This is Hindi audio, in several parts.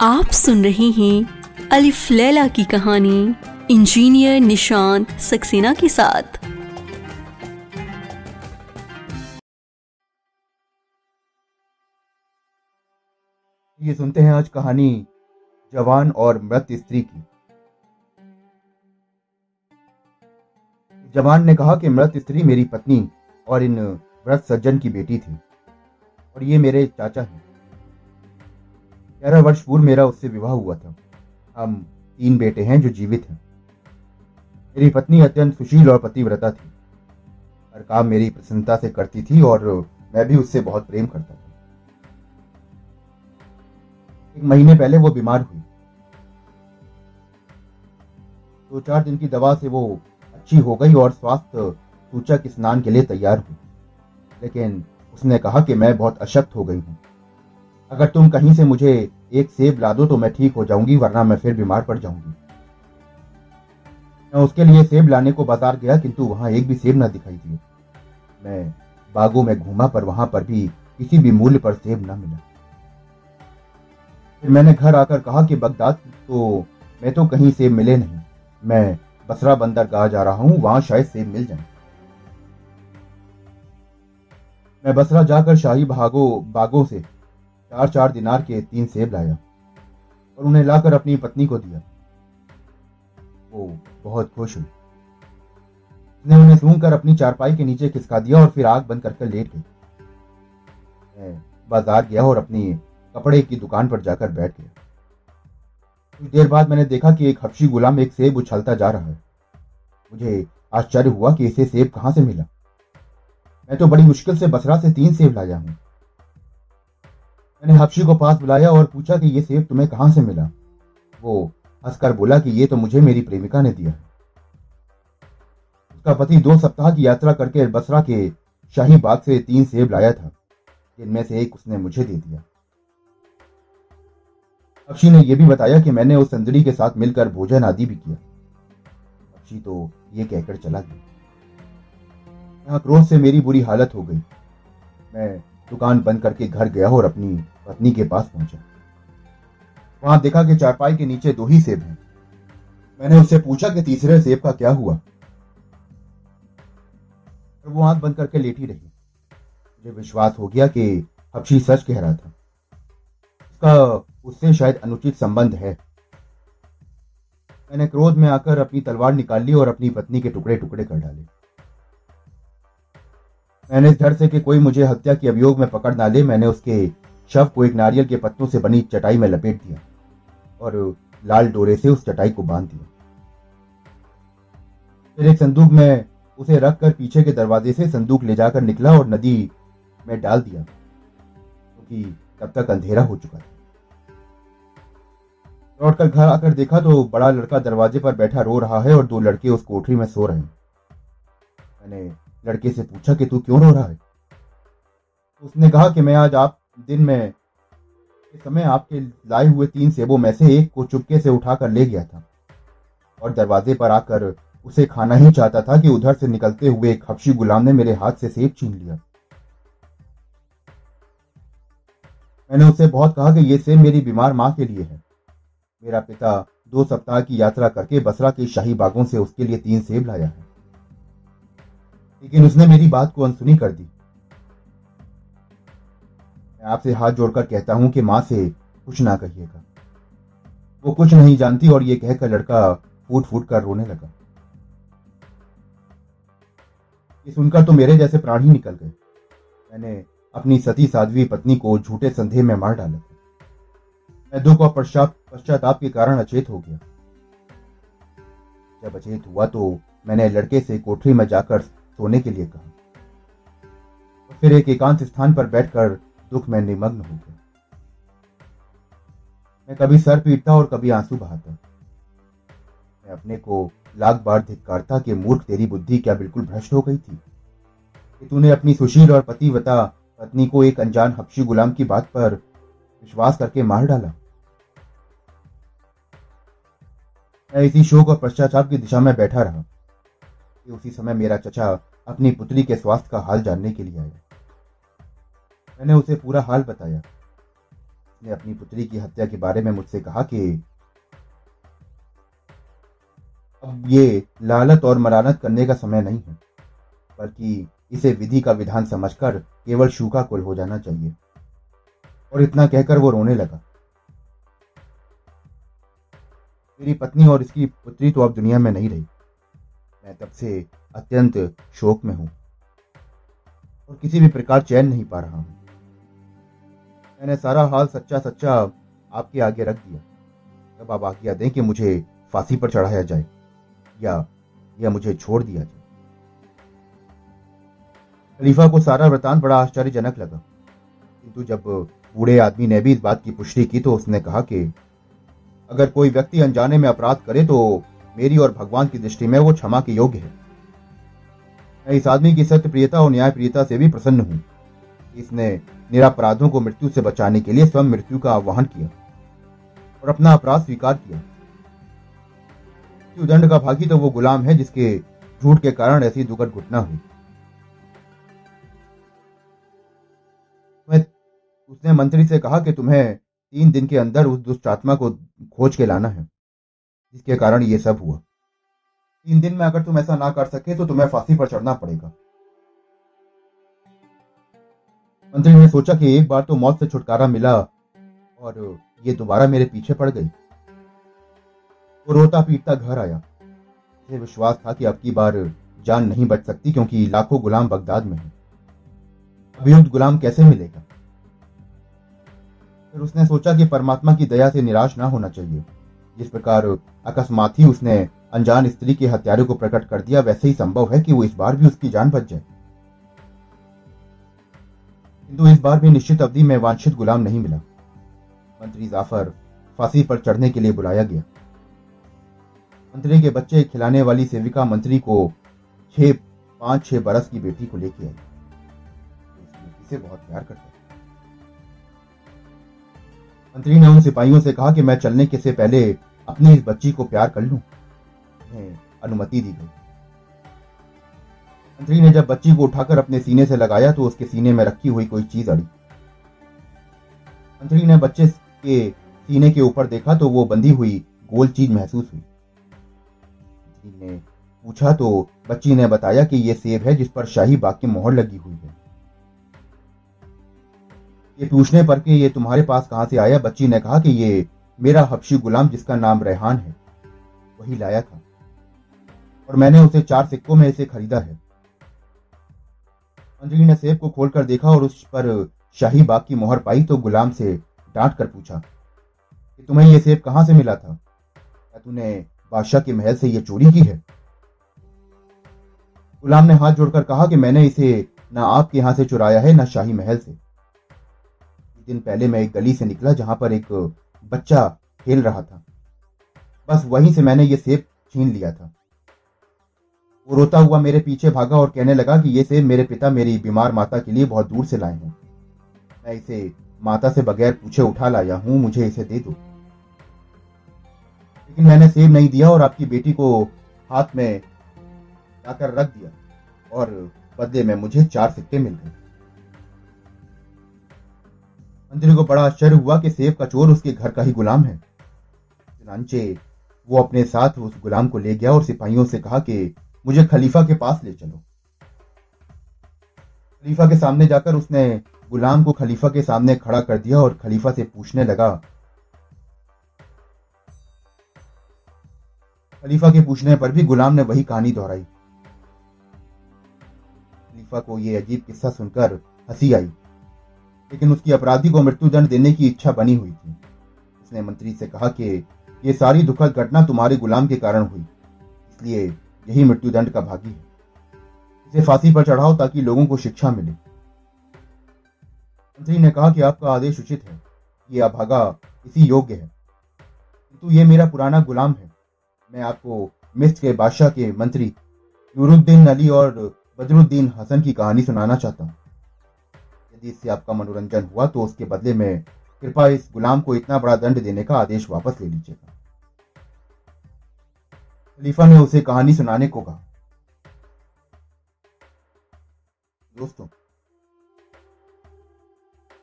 आप सुन रहे हैं अलिफ लैला की कहानी, इंजीनियर निशांत सक्सेना के साथ। ये सुनते हैं आज कहानी, जवान और मृत स्त्री की। जवान ने कहा कि मृत स्त्री मेरी पत्नी और इन व्रत सज्जन की बेटी थी और ये मेरे चाचा हैं। ग्यारह वर्ष पूर्व मेरा उससे विवाह हुआ था। हम तीन बेटे हैं जो जीवित हैं। मेरी पत्नी अत्यंत सुशील और पतिव्रता थी। हर काम मेरी प्रसन्नता से करती थी और मैं भी उससे बहुत प्रेम करता था। एक महीने पहले वो बीमार हुई। दो चार दिन की दवा से वो अच्छी हो गई और स्वास्थ्य सूचक स्नान के लिए तैयार हुई। लेकिन उसने कहा कि मैं बहुत अशक्त हो गई हूँ। अगर तुम कहीं से मुझे एक सेब ला दो तो मैं ठीक हो जाऊँगी, वरना मैं फिर बीमार पड़ जाऊँगी। मैं उसके लिए सेब लाने को बाज़ार गया, किंतु वहाँ एक भी सेब न दिखाई दिए। मैं बागों में घूमा, पर वहाँ पर भी किसी भी मूल्य पर सेब न मिला। फिर मैंने घर आकर कहा कि, बगदाद तो मैं तो कहीं सेब मिले नहीं। मैं बसरा बंदर बंदरगाह जा रहा हूँ, वहाँ शायद सेब मिल जाए। मैं बसरा जाकर शाही भागो, बागों से चार चार दिनार के तीन सेब लाया और उन्हें लाकर अपनी पत्नी को दिया। वो बहुत खुश हुई। उसने उन्हें सूंघ कर अपनी चारपाई के नीचे खिसका दिया और फिर आग बंद करके लेट गई। मैं बाज़ार गया और अपनी कपड़े की दुकान पर जाकर बैठ गया। कुछ देर बाद मैंने देखा कि एक हफ्शी गुलाम एक सेब उछलता जा रहा है। मुझे आश्चर्य हुआ कि इसे सेब कहाँ से मिला? मैं तो बड़ी मुश्किल से बसरा से तीन सेब लाया हूँ। मैंने हफ्शी को पास बुलाया और पूछा कि ये सेब तुम्हें कहाँ से मिला? वो हंसकर बोला कि ये तो मुझे मेरी प्रेमिका ने दिया। उसका पति दो सप्ताह की यात्रा करके बसरा के शाही बाग से तीन सेब लाया था। जिनमें से एक उसने मुझे दे दिया। अक्षी ने यह भी बताया कि मैंने उस संदड़ी के साथ मिलकर भोजन आदि भी किया। अक्षी तो ये कहकर चला गया। क्रोध से मेरी बुरी हालत हो गई। मैं दुकान बंद करके घर गया और अपनी पत्नी के पास पहुँचा। वहाँ देखा कि चारपाई के नीचे दो ही सेब हैं। मैंने उससे पूछा कि तीसरे सेब का क्या हुआ? और वो आँख बंद करके लेटी रही। मुझे विश्वास हो गया कि हफ्शी सच कह रहा था। उसका उससे शायद अनुचित संबंध है। मैंने क्रोध में आकर अपनी तलवार निकाल ली और अपनी पत्नी के टुकड़े टुकड़े कर डाले। मैंने इस डर से कि कोई मुझे हत्या के अभियोग में पकड़ ना ले, मैंने उसके शव को एक नारियल के पत्तों से बनी चटाई में लपेट दिया और लाल डोरे से उस चटाई को बाँध दिया। फिर एक संदूक में उसे रखकर पीछे के दरवाजे से संदूक ले जाकर निकला और नदी में डाल दिया, क्योंकि तो तब तक अंधेरा हो चुका था। लौटकर घर आकर देखा तो बड़ा लड़का दरवाजे पर बैठा रो रहा है और दो लड़के उस कोठरी में सो रहे हैं। मैंने लड़के से पूछा कि तू क्यों रो रहा है? उसने कहा कि मैं आज आप, दिन में समय आपके लाए हुए तीन सेबों में से एक को चुपके से उठाकर ले गया था। और दरवाजे पर आकर उसे खाना ही चाहता था कि उधर से निकलते हुए एक हफ्शी गुलाम ने मेरे हाथ से सेब छीन लिया। मैंने उसे बहुत कहा कि ये सेब मेरी बीमार माँ के लिए है। मेरा पिता दो सप्ताह की यात्रा करके बसरा के शाही बागों से उसके लिए तीन सेब लाया है। लेकिन उसने मेरी बात को अनसुनी कर दी। मैं आपसे हाथ जोड़कर कहता हूँ कि माँ से कुछ ना कहिएगा। वो कुछ नहीं जानती और ये कहकर लड़का फूट फूट कर रोने लगा। ये सुनकर तो मेरे जैसे प्राण ही निकल गए। मैंने अपनी सती साध्वी पत्नी को झूठे संदेह में मार डाला था। मैं दुख और पश्चाताप के कारण अचेत हो गया। जब अचेत हुआ तो मैंने लड़के से कोठरी में जाकर सोने के लिए कहा। और फिर एक एकांत स्थान पर बैठकर दुख में निमग्न हो गया। मैं कभी सर पीटता और कभी आँसू बहाता। मैं अपने को लाख बार धिक्कारता कि मूर्ख तेरी बुद्धि क्या बिल्कुल भ्रष्ट हो गई थी? कि तूने अपनी सुशील और पतिवता पत्नी को एक अनजान हफ्शी गुलाम की बात पर विश्वास करके मार डाला। मैं इसी शोक और पश्चाताप की दिशा में बैठा रहा। कि उसी समय मेरा चचा अपनी पुत्री के स्वास्थ्य का हाल जानने के लिए आया। मैंने उसे पूरा हाल बताया। उसने अपनी पुत्री की हत्या के बारे में मुझसे कहा कि अब ये लालत और मरानत करने का समय नहीं है, बल्कि इसे विधि का विधान समझकर केवल शूका कुल हो जाना चाहिए। और इतना कहकर वो रोने लगा। मेरी पत्नी और इसकी पुत्री तो अब दुनिया में नहीं रही। मैं तब से अत्यंत शोक में हूँ और किसी भी प्रकार चैन नहीं पा रहा हूँ। मैंने सारा हाल सच्चा सच्चा आपके आगे रख दिया। तब आप आज्ञा दें कि मुझे फांसी पर चढ़ाया जाए या या मुझे छोड़ दिया जाए। खलीफा को सारा वृतांत बड़ा आश्चर्यजनक लगा। किंतु जब बूढ़े आदमी ने भी इस बात की पुष्टि की तो उसने कहा कि, अगर कोई व्यक्ति अनजाने में अपराध करे तो मेरी और भगवान की दृष्टि में वो क्षमा के योग्य है। मैं इस आदमी की सत्य प्रियता और न्याय प्रियता से भी प्रसन्न हूँ। इसने निरापराधों को मृत्यु से बचाने के लिए स्वयं मृत्यु का आह्वान किया और अपना अपराध स्वीकार किया। दंड का भागी तो वो गुलाम है जिसके झूठ के कारण ऐसी दुखद घटना हुई। उसने मंत्री से कहा कि तुम्हें तीन दिन के अंदर उस दुष्ट आत्मा को खोज के लाना है। जिसके कारण ये सब हुआ। तीन दिन में अगर तुम ऐसा ना कर सके तो तुम्हें फांसी पर चढ़ना पड़ेगा। मंत्री ने सोचा कि एक बार तो मौत से छुटकारा मिला और ये दोबारा मेरे पीछे पड़ गई। वो रोता पीटता घर आया। उसे विश्वास था कि अब की बार जान नहीं बच सकती क्योंकि लाखों गुलाम बगदाद में है। अभियुक्त गुलाम कैसे मिलेगा? फिर उसने सोचा कि परमात्मा की दया से निराश ना होना चाहिए। जिस प्रकार अकस्मात ही उसने अनजान स्त्री के हत्यारे को प्रकट कर दिया, वैसे ही संभव है कि वो इस बार भी उसकी जान बच जाए। किंतु इस बार भी निश्चित अवधि में वांछित गुलाम नहीं मिला। मंत्री जाफ़र फांसी पर चढ़ने के लिए बुलाया गया। मंत्री के बच्चे खिलाने वाली सेविका मंत्री को छह, पाँच, छह बरस की बेटी को लेके आई। इसे बहुत प्यार करता मंत्री ने उन सिपाहियों से कहा कि मैं चलने के से पहले अपनी इस बच्ची को प्यार कर लूँ? अनुमति दी गई। मंत्री ने जब बच्ची को उठाकर अपने सीने से लगाया तो उसके सीने में रखी हुई कोई चीज़ अड़ी। मंत्री ने बच्चे के सीने के ऊपर देखा तो वो बंधी हुई गोल चीज़ महसूस हुई। मंत्री ने पूछा तो बच्ची ने बताया कि यह सेब है, जिस पर शाही बाग की मोहर लगी हुई है। ये पूछने पर कि ये तुम्हारे पास कहाँ से आया? बच्ची ने कहा कि ये मेरा हबशी गुलाम जिसका नाम रेहान है, वही लाया था। और मैंने उसे चार सिक्कों में इसे खरीदा है। अंजलि ने सेब को खोलकर देखा और उस पर शाही बाग की मोहर पाई तो गुलाम से डांट कर पूछा कि तुम्हें यह सेब कहाँ से मिला था? क्या तूने बादशाह के महल से यह चोरी की है? गुलाम ने हाथ जोड़कर कहा कि मैंने इसे न आपके यहाँ से चुराया है, न शाही महल से। दिन पहले मैं एक गली से निकला जहाँ पर एक बच्चा खेल रहा था। बस वहीं से मैंने ये सेब छीन लिया था। वो रोता हुआ मेरे पीछे भागा और कहने लगा कि ये सेब मेरे पिता मेरी बीमार माता के लिए बहुत दूर से लाए हैं। मैं इसे माता से बगैर पूछे उठा लाया हूँ, मुझे इसे दे दो। लेकिन मैंने सेब नहीं दिया और आपकी बेटी को हाथ में लाकर रख दिया और बदले में मुझे चार सिक्के मिल गए। मंत्री को बड़ा आश्चर्य हुआ कि सेब का चोर उसके घर का ही गुलाम है। चुनाचे वो अपने साथ उस गुलाम को ले गया और सिपाहियों से कहा कि, मुझे खलीफा के पास ले चलो। खलीफा के सामने जाकर उसने गुलाम को खलीफा के सामने खड़ा कर दिया और खलीफा से पूछने लगा, खलीफा के पूछने पर भी गुलाम ने वही कहानी दोहराई? खलीफा को यह अजीब किस्सा सुनकर हँसी आई। लेकिन उसकी अपराधी को मृत्युदंड देने की इच्छा बनी हुई थी। उसने मंत्री से कहा कि यह सारी दुखद घटना तुम्हारे गुलाम के कारण हुई। इसलिए यही मृत्युदंड का भागी है। इसे फांसी पर चढ़ाओ ताकि लोगों को शिक्षा मिले। मंत्री ने कहा कि आपका आदेश उचित है ये अभागा इसी योग्य है। किंतु ये मेरा पुराना गुलाम है। मैं आपको मिस्र के बादशाह के मंत्री नूरुद्दीन अली और बदरुद्दीन हसन की कहानी सुनाना चाहता हूँ। यदि इससे आपका मनोरंजन हुआ तो उसके बदले में कृपया इस गुलाम को इतना बड़ा दंड देने का आदेश वापस ले लीजिएगा। खलीफा ने उसे कहानी सुनाने को कहा। दोस्तों,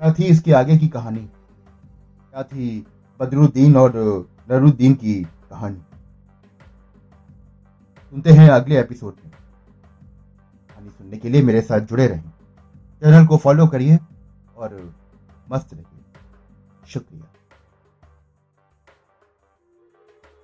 क्या थी इसके आगे की कहानी? क्या थी बदरुद्दीन और नरुद्दीन की कहानी? सुनते हैं अगले एपिसोड में। कहानी सुनने के लिए मेरे साथ जुड़े रहें। चैनल को फॉलो करिए और मस्त रहिए। शुक्रिया।